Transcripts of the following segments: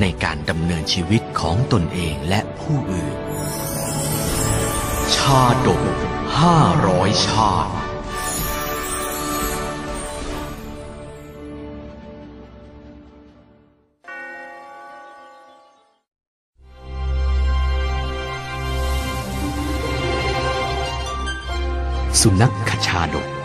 ในการดำเนินชีวิตของตนเองและผู้อื่น ชาดกห้าร้อยชาติสุนัขขชาดก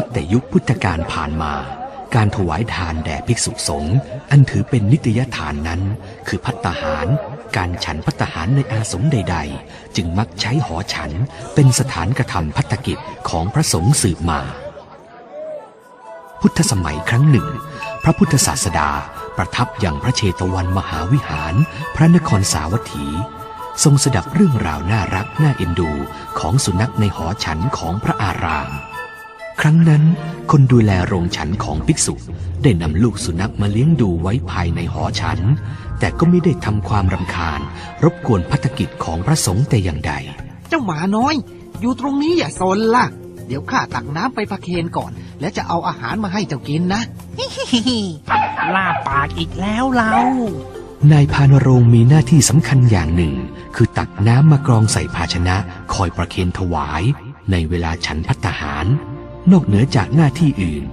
นับแต่ยุคพุทธกาลผ่านมา การถวายทานแด่ภิกษุสงฆ์อันถือเป็นนิตยทานนั้น คือพัตตาหาร การฉันพัตตาหารในอาสมใด ๆ จึงมักใช้หอฉันเป็นสถานกระทำพัตกิจของพระสงฆ์สืบมา พุทธสมัยครั้งหนึ่ง พระพุทธศาสดาประทับอย่างพระเชตวันมหาวิหาร พระนครสาวัตถีทรงสดับเรื่องราวน่ารักน่าเอ็นดูของสุนัขในหอฉันของพระอาราม ครั้งนั้นคนดูแลโรงฉันของภิกษุได้นำลูกสุนัขมาเลี้ยงดูไว้ภายในหอฉัน แต่ก็ไม่ได้ทำความรำคาญ รบกวนพัฒกิจของพระสงฆ์แต่อย่างใด เจ้าหมาน้อย อยู่ตรงนี้อย่าซนล่ะ เดี๋ยวข้าตักน้ำไปประเคนก่อน และจะเอาอาหารมาให้เจ้ากินนะลาปากอีกแล้วเรานายพานโรงมีหน้าที่สำคัญอย่างหนึ่ง คือตักน้ำมากรองใส่ภาชนะ คอยประเคนถวาย ในเวลาฉันพัตตาหาร นอกเหนือจากหน้าที่อื่น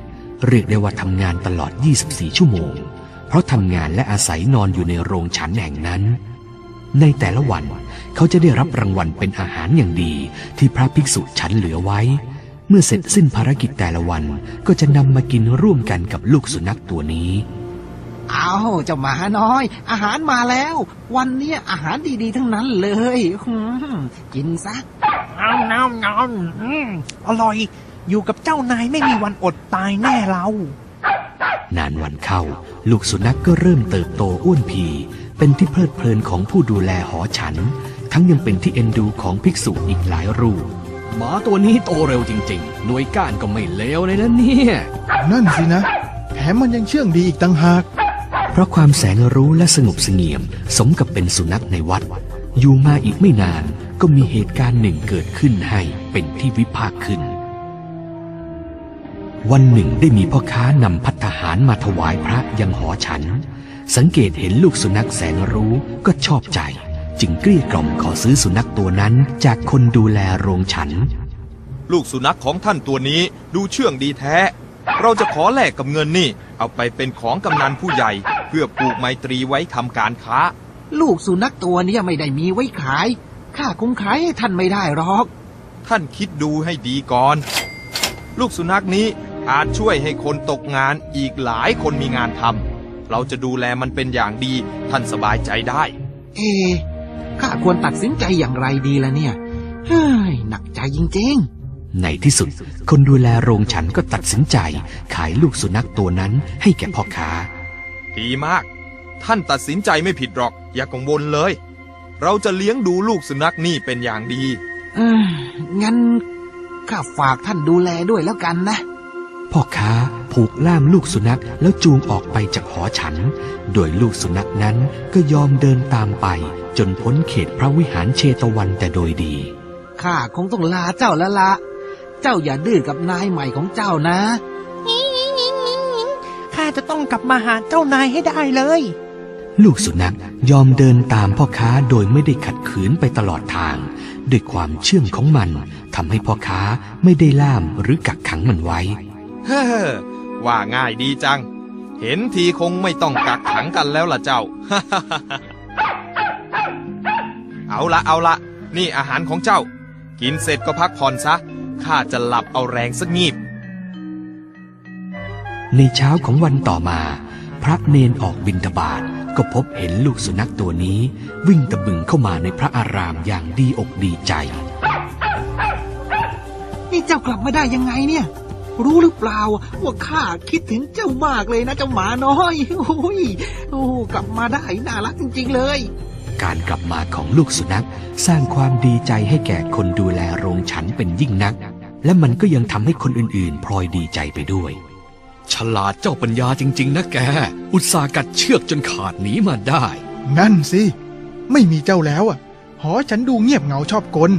เรียกได้ว่าทำงานตลอด 24 ชั่วโมง เพราะทำงานและอาศัยนอนอยู่ในโรงฉันแห่งนั้น ในแต่ละวันเขาจะได้รับรางวัลเป็นอาหารอย่างดีที่พระภิกษุฉันเหลือไว้ เมื่อเสร็จสิ้นภารกิจแต่ละวันก็จะนำมากินร่วมกันกับลูกสุนัขตัวนี้เอาเจ้าหมาน้อย อาหารมาแล้ว วันเนี้ยอาหารดีๆ ทั้งนั้นเลยหืมกินซะเอาน้ำน้ำอืมอร่อย อยู่กับเจ้านายไม่มีวันอดตายแน่เรา นานวันเข้า ลูกสุนัขกก็เริ่มเติบโตอ้วนพีเป็นที่เพลิดเพลินของผู้ดูแลหอฉัน ทั้งยังเป็นที่เอ็นดูของภิกษุอีกหลายรูปหมาตัวนี้โตเร็วจริงๆ หน่วยก้านก็ไม่เลวเลยนะเนี่ย นั่นสินะ แถมมันยังเชื่องดีอีกต่างหาก เพราะความแสนรู้และสงบเสงี่ยม สมกับเป็นสุนัขในวัด อยู่มาอีกไม่นานก็มีเหตุการณ์หนึ่งเกิดขึ้นให้เป็นที่วิพากษ์ขึ้น วันหนึ่งได้มีพ่อค้านำพัตตาหารมาถวายพระยังหอฉัน สังเกตเห็นลูกสุนัขแสนรู้ก็ชอบใจ จึงเกลี้ยกล่อมขอซื้อสุนัขตัวนั้นจากคนดูแลโรงฉัน ลูกสุนัขของท่านตัวนี้ดูเชื่องดีแท้ เราจะขอแลกกับเงินนี่ เอาไปเป็นของกำนันผู้ใหญ่ เพื่อปลูกไมตรีไว้ทำการค้า ลูกสุนัขตัวเนี้ยไม่ได้มีไว้ขายข้าคงขายให้ท่านไม่ได้หรอก ท่านคิดดูให้ดีก่อน ลูกสุนัขนี้ อาจช่วยให้คนตกงานอีกหลายคนมีงานทำเราจะดูแลมันเป็นอย่างดีท่านสบายใจได้ เอ๊ะข้าควรตัดสินใจอย่างไรดีล่ะเนี่ยเฮ้ยหนักใจจริงในที่สุด คนดูแลโรงฉันก็ตัดสินใจ ขายลูกสุนัขตัวนั้นให้แก่พ่อค้า ดีมาก ท่านตัดสินใจไม่ผิดหรอก อย่ากังวลเลย เราจะเลี้ยงดูลูกสุนัขนี่เป็นอย่างดีๆเอองั้นข้าฝากท่านดูแลด้วยแล้วกันนะ พ่อค้าผูกล่ามลูกสุนัขแล้วจูงออกไปจากหอฉัน โดยลูกสุนัขนั้นก็ยอมเดินตามไป จนพ้นเขตพระวิหารเชตวันแต่โดยดี ข้าคงต้องลาเจ้าแล้วละเจ้าอย่าดื้อกับนายใหม่ของเจ้านะข้าจะต้องกลับมาหาเจ้านายให้ได้เลย ลูกสุนัขยอมเดินตามพ่อค้าโดยไม่ได้ขัดขืนไปตลอดทาง ด้วยความเชื่องของมันทำให้พ่อค้าไม่ได้ล่ามหรือกักขังมันไว้ เฮ้อว่าง่ายดีจัง เห็นทีคงไม่ต้องกักขังกันแล้วล่ะเจ้า เอาละเอาละ นี่อาหารของเจ้า กินเสร็จก็พักผ่อนซะ ข้าจะหลับเอาแรงสักงีบ ในเช้าของวันต่อมา พระเนนออกบิณฑบาตก็พบเห็นลูกสุนัขตัวนี้ วิ่งตะบึงเข้ามาในพระอารามอย่างดีอกดีใจ นี่เจ้ากลับมาได้ยังไงเนี่ย รู้หรือเปล่า ว่าข้าคิดถึงเจ้ามากเลยนะเจ้าหมาน้อย โอ้ยโอ้กลับมาได้น่ารักจริง ๆ เลย การกลับมาของลูกสุนัข สร้างความดีใจให้แก่คนดูแลโรงฉันเป็นยิ่งนัก และมันก็ยังทำให้คนอื่นๆ พลอยดีใจไปด้วย ฉลาดเจ้าปัญญาจริง ๆ นะแก อุตสาห์กัดเชือกจนขาดหนีมาได้ นั่นสิ ไม่มีเจ้าแล้วอะ หอฉันดูเงียบเหงาชอบกล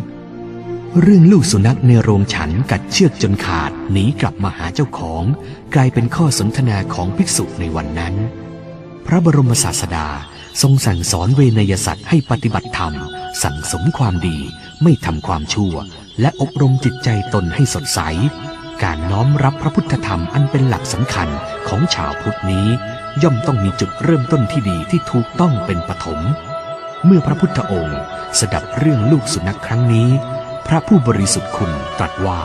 เรื่องลูกสุนัขในโรงฉันกัดเชือกจนขาดหนีกลับมาหาเจ้าของ กลายเป็นข้อสนทนาของภิกษุในวันนั้น พระบรมศาสดาทรงสั่งสอนเวนยสัตว์ให้ปฏิบัติธรรม สั่งสมความดีไม่ทำความชั่ว และอบรมจิตใจตนให้สดใส การน้อมรับพระพุทธธรรมอันเป็นหลักสำคัญของชาวพุทธนี้ ย่อมต้องมีจุดเริ่มต้นที่ดีที่ถูกต้องเป็นปฐมเมื่อพระพุทธองค์ สดับเรื่องลูกสุนัขครั้งนี้ พระผู้บริสุทธิ์คุณตรัสว่า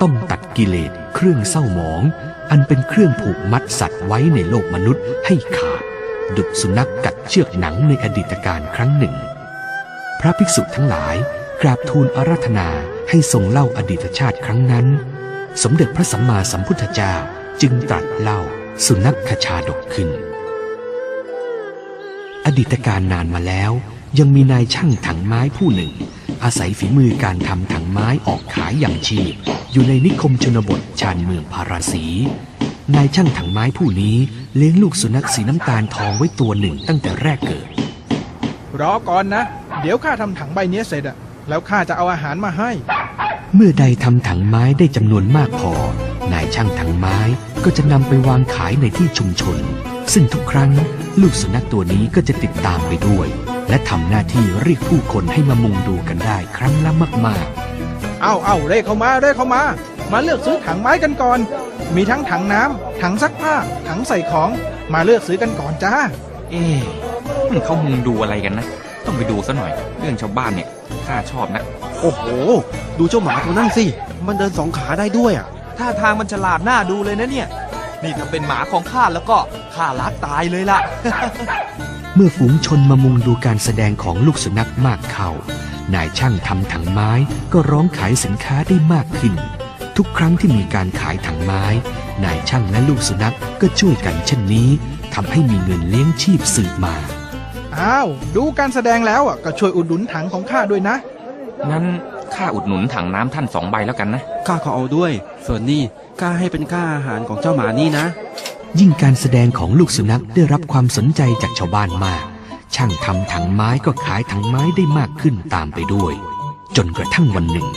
ต้องตัดกิเลสเครื่องเศร้าหมอง อันเป็นเครื่องผูกมัดสัตว์ไว้ในโลกมนุษย์ให้ขาด ดุจสุนัขกัดเชือกหนังในอดีตการครั้งหนึ่ง พระภิกษุทั้งหลายกราบทูลอาราธนาให้ทรงเล่าอดีตชาติครั้งนั้น สมเด็จพระสัมมาสัมพุทธเจ้าจึงตรัสเล่าสุนัขคชาดกขึ้น อดีตการนานมาแล้วยังมีนายช่างถังไม้ผู้หนึ่ง อาศัยฝีมือการทำถังไม้ออกขายอย่างชีพ อยู่ในนิคมชนบทชานเมืองพาราสี นายช่างถังไม้ผู้นี้เลี้ยงลูกสุนัขสีน้ำตาลทองไว้ตัวหนึ่งตั้งแต่แรกเกิด รอก่อนนะ เดี๋ยวข้าทำถังใบเนี้ยเสร็จอะแล้วข้าจะเอาอาหารมาให้ เมื่อใดทำถังไม้ได้จำนวนมากพอ นายช่างถังไม้ก็จะนำไปวางขายในที่ชุมชน ซึ่งทุกครั้งลูกสุนัขตัวนี้ก็จะติดตามไปด้วย และทำหน้าที่เรียกผู้คนให้มามุงดูกันได้ครั้งละมากเอาเอาเร่เข้ามาเร่เข้ามา มาเลือกซื้อถังไม้กันก่อน มีทั้งถังน้ำถังซักผ้า ถังใส่ของ มาเลือกซื้อกันก่อนจ้า เอ๊ะมันเขามุงดูอะไรกันนะ ต้องไปดูซะหน่อย เรื่องชาวบ้านเนี่ยข้าชอบนะ โอ้โห ดูเจ้าหมาตัวนั่นสิ มันเดินสองขาได้ด้วยอะท่าทางมันฉลาดน่าดูเลยนะเนี่ย นี่ถ้าเป็นหมาของข้าแล้วก็ข้ารักตายเลยล่ะๆ เมื่อฝูงชนมามุงดูการแสดงของลูกสุนัขมากเข้านายช่างทำถังไม้ก็ร้องขายสินค้าได้มากขึ้น ทุกครั้งที่มีการขายถังไม้ นายช่างและลูกสุนัขก็ช่วยกันเช่นนี้ทำให้มีเงินเลี้ยงชีพสืบมาอ้าวดูการแสดงแล้วอะก็ช่วยอุดหนุนถังของข้าด้วยนะงั้นข้าอุดหนุนถังน้ำท่านสองใบแล้วกันนะข้าขอเอาด้วย ส่วนนี่ข้าให้เป็นค่าอาหารของเจ้าหมานี่นะ ยิ่งการแสดงของลูกสุนัขได้รับความสนใจจากชาวบ้านมาก ช่างทำถังไม้ก็ขายถังไม้ได้มากขึ้นตามไปด้วย จนกระทั่งวันหนึ่ง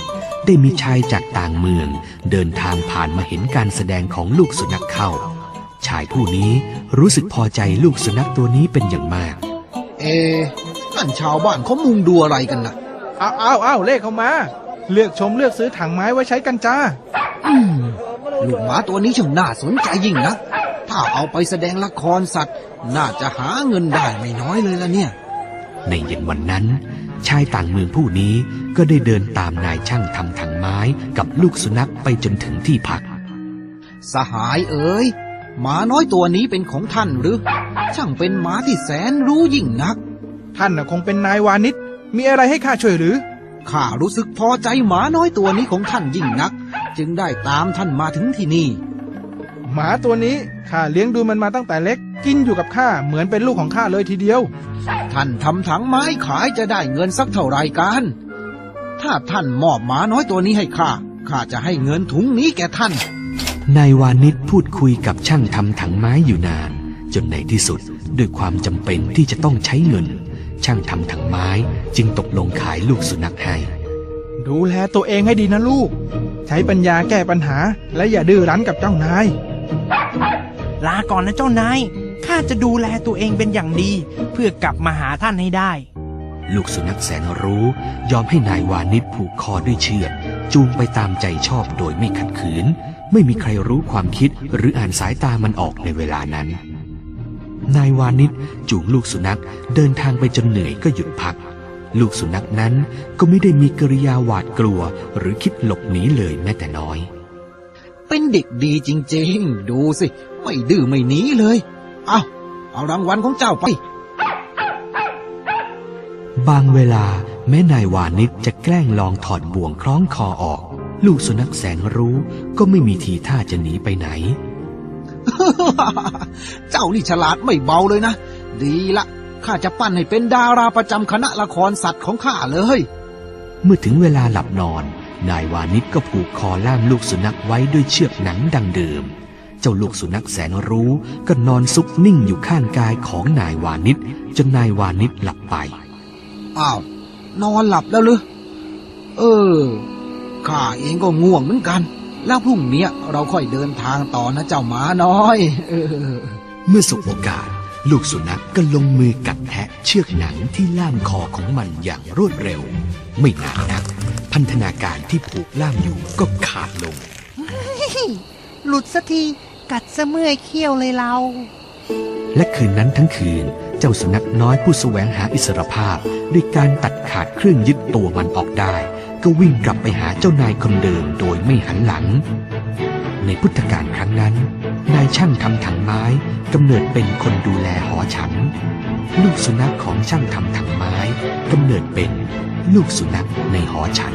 ได้มีชายจากต่างเมือง เดินทางผ่านมาเห็นการแสดงของลูกสุนัขเข้า ชายผู้นี้รู้สึกพอใจลูกสุนัขตัวนี้เป็นอย่างมาก เอ๊ะนั่นชาวบ้านเขามุงดูอะไรกันนะเอาเอาเอาเร่เข้ามา เลือกชมเลือกซื้อถังไม้ไว้ใช้กันจ้าอืมลูกหมาตัวนี้ช่างน่าสนใจยิ่งนัก ถ้าเอาไปแสดงละครสัตว์ น่าจะหาเงินได้ไม่น้อยเลยละเนี่ย ในเย็นวันนั้น ชายต่างเมืองผู้นี้ก็ได้เดินตามนายช่างทำถังไม้กับลูกสุนัขไปจนถึงที่พัก สหายเอ๋ยหมาน้อยตัวนี้เป็นของท่านหรือ ช่างเป็นหมาที่แสนรู้ยิ่งนัก ท่านน่ะคงเป็นนายวานิชมีอะไรให้ข้าช่วยหรือข้ารู้สึกพอใจหมาน้อยตัวนี้ของท่านยิ่งนัก จึงได้ตามท่านมาถึงที่นี่ หมาตัวนี้ข้าเลี้ยงดูมันมาตั้งแต่เล็ก กินอยู่กับข้าเหมือนเป็นลูกของข้าเลยทีเดียว ท่านทำถังไม้ขายจะได้เงินสักเท่าไรกัน ถ้าท่านมอบหมาน้อยตัวนี้ให้ข้าข้าจะให้เงินถุงนี้แก่ท่านนายวานิชพูดคุยกับช่างทำถังไม้อยู่นาน จนในที่สุดด้วยความจำเป็นที่จะต้องใช้เงิน ช่างทำถังไม้จึงตกลงขายลูกสุนัขให้ดูแลตัวเองให้ดีนะลูก ใช้ปัญญาแก้ปัญหา และอย่าดื้อรั้นกับเจ้านาย ลาก่อนนะเจ้านาย ข้าจะดูแลตัวเองเป็นอย่างดี เพื่อกลับมาหาท่านให้ได้ ลูกสุนัขแสนรู้ ยอมให้นายวานิชผูกคอด้วยเชือก จูงไปตามใจชอบโดยไม่ขัดขืน ไม่มีใครรู้ความคิดหรืออ่านสายตามันออกในเวลานั้น นายวานิชจูงลูกสุนัขเดินทางไปจนเหนื่อยก็หยุดพัก ลูกสุนัขนั้นก็ไม่ได้มีกริยาหวาดกลัวหรือคิดหลบหนีเลยแม้แต่น้อย เป็นเด็กดีจริงๆ ดูสิ ไม่ดื้อไม่หนีเลย เอาเอารางวัลของเจ้าไป บางเวลาแม้นายวานิชจะแกล้งลองถอดบ่วงคล้องคอออก ลูกสุนัขแสนรู้ก็ไม่มีทีท่าจะหนีไปไหน เจ้านี่ฉลาดไม่เบาเลยนะ ดีละข้าจะปั้นให้เป็นดาราประจำคณะละครสัตว์ของข้าเลย เมื่อถึงเวลาหลับนอน นายวานิชก็ผูกคอล่ามลูกสุนัขไว้ด้วยเชือกหนังดังเดิม เจ้าลูกสุนัขแสนรู้ก็นอนซุกนิ่งอยู่ข้างกายของนายวานิชจนนายวานิชหลับไป อ้าว นอนหลับแล้วหรือ เออ ข้าเองก็ง่วงเหมือนกัน แล้วพรุ่งเนี้ยเราค่อยเดินทางต่อนะเจ้าหมาน้อย เออ เมื่อสบโอกาสลูกสุนัขก็ลงมือกัดแทะเชือกหนังที่ล่ามคอของมันอย่างรวดเร็ว ไม่นานนัก พันธนาการที่ผูกล่ามอยู่ก็ขาดลง หลุดสักทีกัดซะเมื่อยเขี้ยวเลยเรา และคืนนั้นทั้งคืนเจ้าสุนัขน้อยผู้แสวงหาอิสรภาพ ด้วยการตัดขาดเครื่องยึดตัวมันออกได้ ก็วิ่งกลับไปหาเจ้านายคนเดิมโดยไม่หันหลัง ในพุทธกาลครั้งนั้น นายช่างทำถังไม้กำเนิดเป็นคนดูแลหอฉัน ลูกสุนัขของช่างทำถังไม้กำเนิดเป็น ลูกสุนัขในหอฉัน